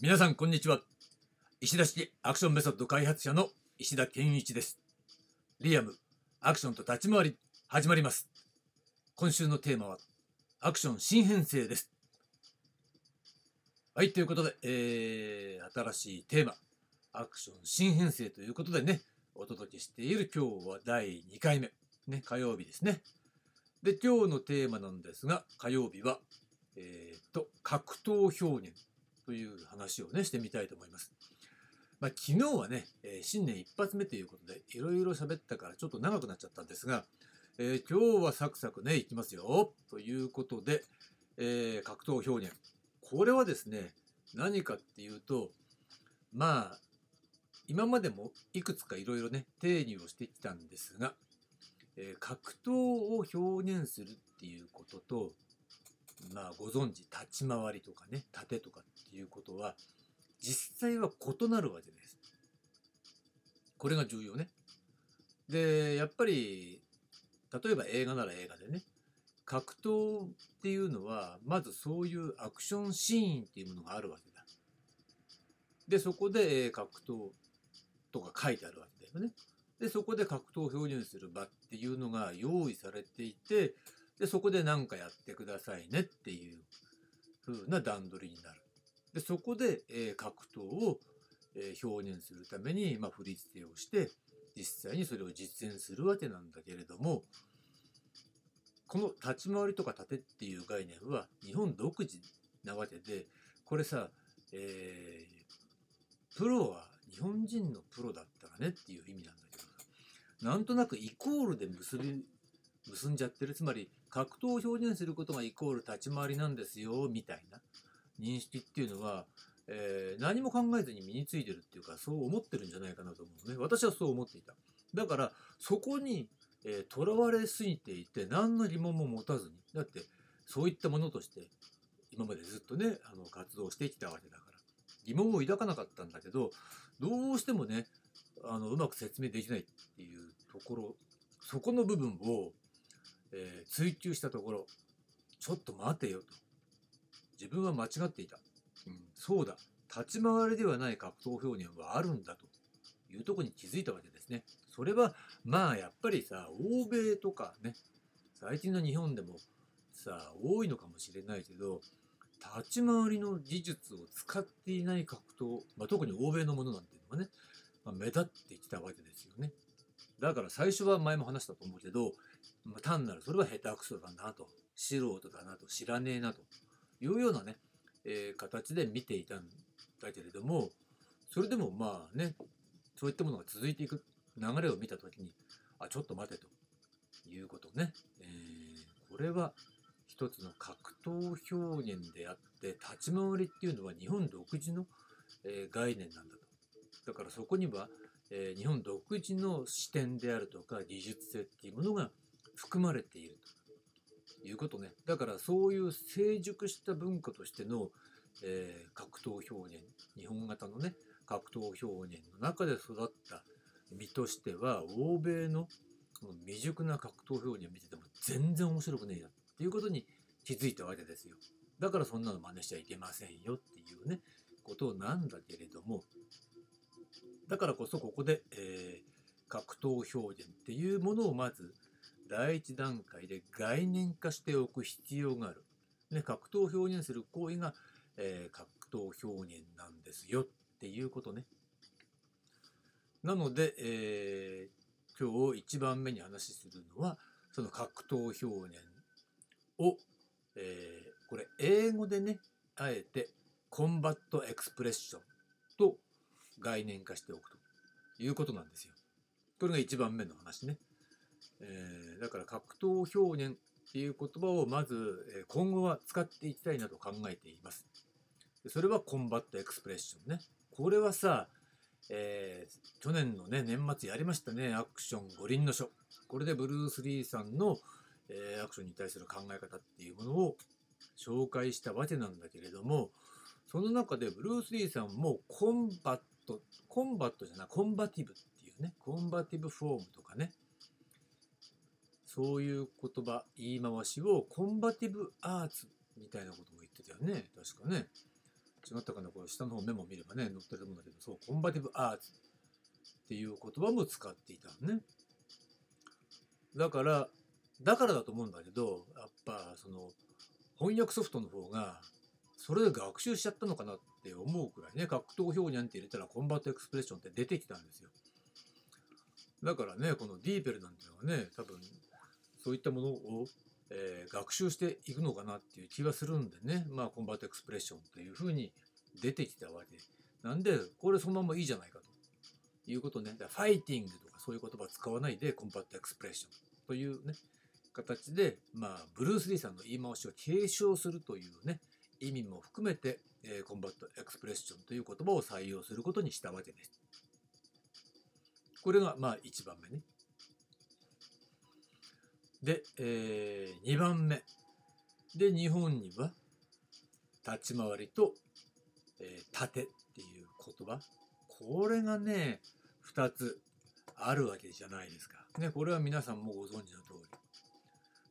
皆さんこんにちは。石田式アクションメソッド開発者の石田健一です。リアムアクションと立ち回り始まります。今週のテーマはアクション新編成です。はいということで、えー、新しいテーマアクション新編成ということでねお届けしている今日は第2回目ね火曜日ですね。で今日のテーマなんですが火曜日はえー、と格闘表現。という話をねしてみたいと思います。まあ、昨日はね、えー、新年一発目ということでいろいろ喋ったからちょっと長くなっちゃったんですが、えー、今日はサクサクねいきますよということで、えー、格闘表現これはですね何かっていうとまあ今までもいくつかいろいろね定義をしてきたんですが、え格闘を表現するっていうこととまあご存知立ち回りとかね盾とかっていうことは実際は異なるわけです。これが重要ね。でやっぱり例えば映画なら映画でね格闘っていうのはまずそういうアクションシーンっていうものがあるわけだ。でそこで格闘とか書いてあるわけだよね。でそこで格闘を表現する場っていうのが用意されていてでそこで何かやってくださいねっていう風な段取りになる。でそこで、え、格闘を、え、表現するために、まあ、振り付けをして実際にそれを実践するわけなんだけれどもこの立ち回りとか盾っていう概念は日本独自なわけでこれさ、えー、プロは日本人のプロだったらねっていう意味なんだけどなんとなくイコールで結び結んじゃってるつまり格闘を表現することがイコール立ち回りなんですよみたいな。認識っていうのは、えー、何も考えずに身についてるっていうかそう思ってるんじゃないかなと思うね。私はそう思っていた。だからそこにとら、えー、われすぎていて何の疑問も持たずに。だってそういったものとして今までずっとねあの活動してきたわけだから。疑問を抱かなかったんだけどどうしてもねあのうまく説明できないっていうところそこの部分をえー、追求したところちょっと待てよと。自分は間違っていた、うん、そうだ。立ち回りではない格闘表現はあるんだと。いうとこに気づいたわけですね。それはまあやっぱりさ欧米とかね最近の日本でもさ多いのかもしれないけど立ち回りの技術を使っていない格闘、まあ、特に欧米のものなんていうのはね、まあ、目立ってきたわけですよね。だから最初は前も話したと思うけどま、単なるそれは下手くそだなと。素人だなと。知らねえなと。いうようなね、えー、形で見ていたんだけれどもそれでもまあねそういったものが続いていく。流れを見た時にあちょっと待てと。いうことね、えー、これは一つの格闘表現であって立ち回りっていうのは日本独自の、えー、概念なんだと。だからそこには、えー、日本独自の視点であるとか技術性っていうものが含まれているということね。だからそういう成熟した文化としての、えー、格闘表現日本型のね格闘表現の中で育った身としては欧米の未熟な格闘表現を見てても全然面白くねえやっていうことに気づいたわけですよ。だからそんなの真似しちゃいけませんよっていうねことなんだけれどもだからこそここで、えー、格闘表現っていうものをまず第一段階で概念化しておく必要がある。ね、格闘を表現する行為が、えー、格闘表現なんですよっていうことね。なので、えー、今日一番目に話するのはその格闘表現を、えー、これ英語でねあえてコンバットエクスプレッションと概念化しておくということなんですよ。これが一番目の話ね。えー、だから格闘表現っていう言葉をまず今後は使っていきたいなと考えています。それは combat expression ね。これはさ、えー、去年のね、年末やりましたね、アクション五輪の書。これでブルース・リーさんの、えー、アクションに対する考え方っていうものを紹介したわけなんだけれども、その中でブルース・リーさんも combat、combat じゃない、 combative っていうね、 combative form とかね、そういう言葉言い回しを combative arts みたいなことも言ってたよね。確かね。違ったかな？これ下の方メモ見ればね載ってると思うんだけどそう combative arts っていう言葉も使っていたのね。だからだからだと思うんだけどやっぱその翻訳ソフトの方がそれで学習しちゃったのかなって思うくらいね。格闘表現って入れたら combat expression って出てきたんですよ。だからねこの DeepL なんていうのはね多分そういったものを、えー、学習していくのかなっていう気がするんでねまあ combat expression というふうに出てきたわけなんでこれそのままいいじゃないかということね fighting とかそういう言葉使わないで combat expression というね形でまあブルース・リーさんの言い回しを継承するというね意味も含めて、えー、コンバットエクスプレッションという言葉を採用することにしたわけです。これがまあ1番目ね。で、えー、2番目。で、日本には立ち回りと、えー、盾っていう言葉。これがね、2つあるわけじゃないですか。ね、これは皆さんもご存知の通り。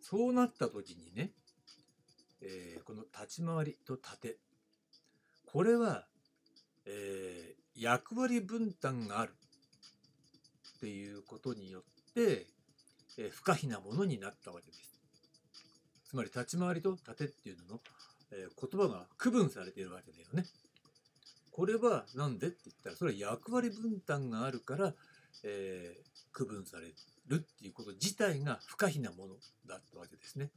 そうなった時にね、えー、この立ち回りと盾。これは、えー、役割分担があるっていうことによって、え、不可避なものになったわけです。つまり立ち回りと盾っていうのの、え、言葉が区分されているわけだよね。これは何でって言ったらそれは役割分担があるから、えー、区分されるっていうこと自体が不可避なものだったわけですね。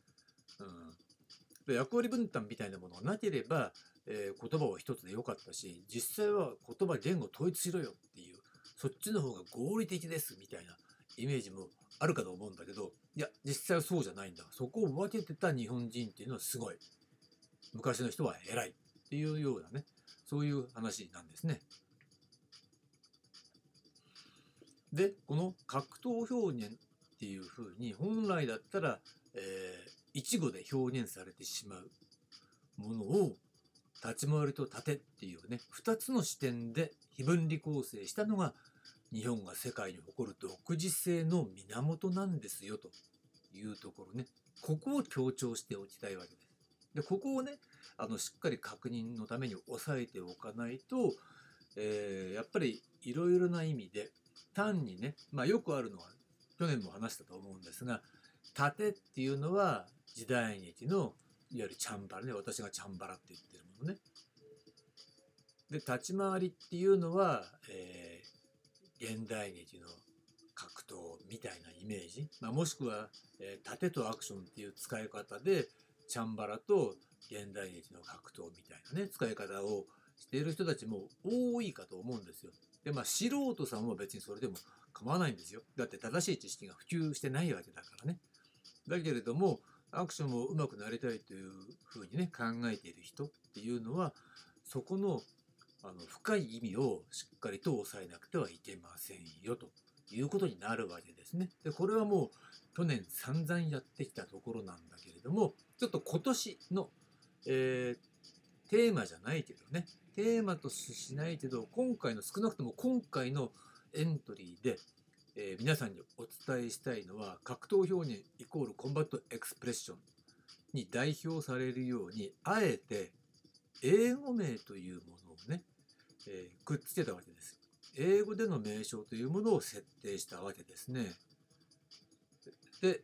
うん、役割分担みたいなものがなければ、えー、言葉は一つでよかったし実際は言葉言語統一しろよっていうそっちの方が合理的ですみたいなイメージもあるかと思うんだけどいや実際はそうじゃないんだそこを分けてた日本人っていうのはすごい昔の人は偉いっていうようなねそういう話なんですね。でこの格闘表現っていうふうに本来だったら、えー、一語で表現されてしまうものを立ち回りと盾っていうね2つの視点で非分離構成したのが日本が世界に誇る独自性の源なんですよというところねここを強調しておきたいわけです。でここをねあのしっかり確認のために押さえておかないと、えー、やっぱりいろいろな意味で単にね、まあ、よくあるのは去年も話したと思うんですが盾っていうのは時代劇のいわゆるチャンバラね私がチャンバラって言ってるものね。で立ち回りっていうのは、えー現代劇の格闘みたいなイメージ、まあ、もしくは、えー、盾とアクションっていう使い方でチャンバラと現代劇の格闘みたいなね使い方をしている人たちも多いかと思うんですよ。でまあ素人さんは別にそれでも構わないんですよ。だって正しい知識が普及してないわけだからね。だけれどもアクションも上手くなりたいというふうにね考えている人っていうのはそこのあの深い意味をしっかりと押さえなくてはいけませんよということになるわけですね。でこれはもう去年散々やってきたところなんだけれどもちょっと今年の、えー、テーマじゃないけどねテーマとしないけど今回の少なくとも今回のエントリーで、えー、皆さんにお伝えしたいのは格闘表現イコールコンバットエクスプレッションに代表されるようにあえて英語名というものをねえー、くっつけたわけです。英語での名称というものを設定したわけですね。で、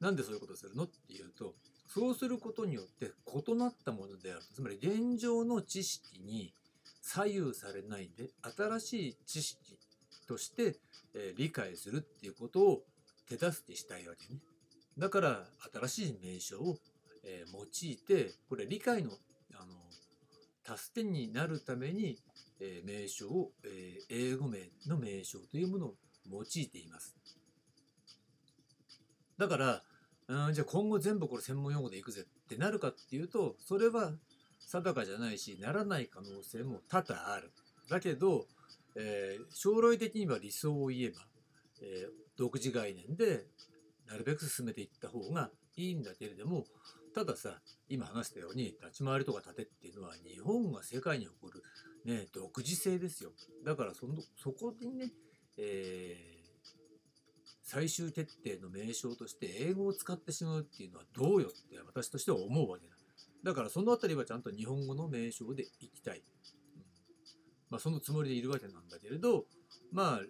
なんでそういうことをするのっていうと、そうすることによって異なったものである。つまり現状の知識に左右されないで、新しい知識として、え、理解するっていうことを手助けしたいわけね。だから新しい名称を、え、用いて、これ理解の助けになるために、えー、名称を、えー、英語名の名称というものを用いています。だから、うん、じゃあ今後全部これ専門用語でいくぜってなるかっていうと、それは定かじゃないし、ならない可能性も多々ある。だけど、えー、将来的には理想を言えば、えー、独自概念でなるべく進めていった方がいいんだけれども、たださ、今話したように、立ち回りとか盾っていうのは、日本が世界に誇る、ね、独自性ですよ。だからその、そこにね、えー、最終決定の名称として英語を使ってしまうっていうのはどうよって私としては思うわけだ。だからそのあたりはちゃんと日本語の名称でいきたい。うんまあ、そのつもりでいるわけなんだけれど、まあ、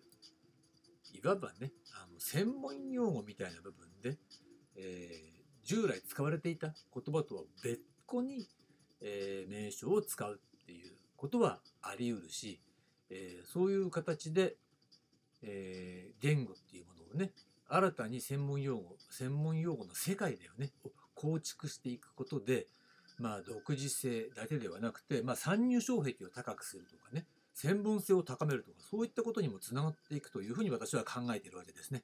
いわばね、あの専門用語みたいな部分で、えー従来使われていた言葉とは別個に、えー名称を使うっていうことはあり得るし、えーそういう形で、えー言語っていうものをね新たに専門用語専門用語の世界だよねを構築していくことでまあ独自性だけではなくて、まあ、参入障壁を高くするとかね専門性を高めるとかそういったことにもつながっていくというふうに私は考えているわけですね。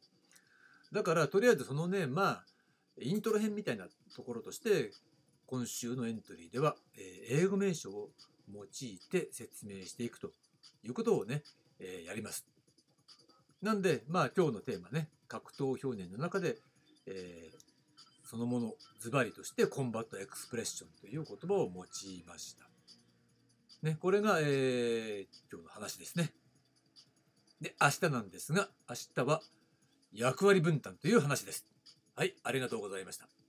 だからとりあえずそのねまあイントロ編みたいなところとして今週のエントリーでは、え英語名称を用いて説明していくということをね、えやります。なんでまあ今日のテーマね格闘表現の中で、えーそのものズバリとしてコンバットエクスプレッションという言葉を用いました。ね、これが、えー今日の話ですね。で、明日なんですが、明日は役割分担という話です。はい、ありがとうございました。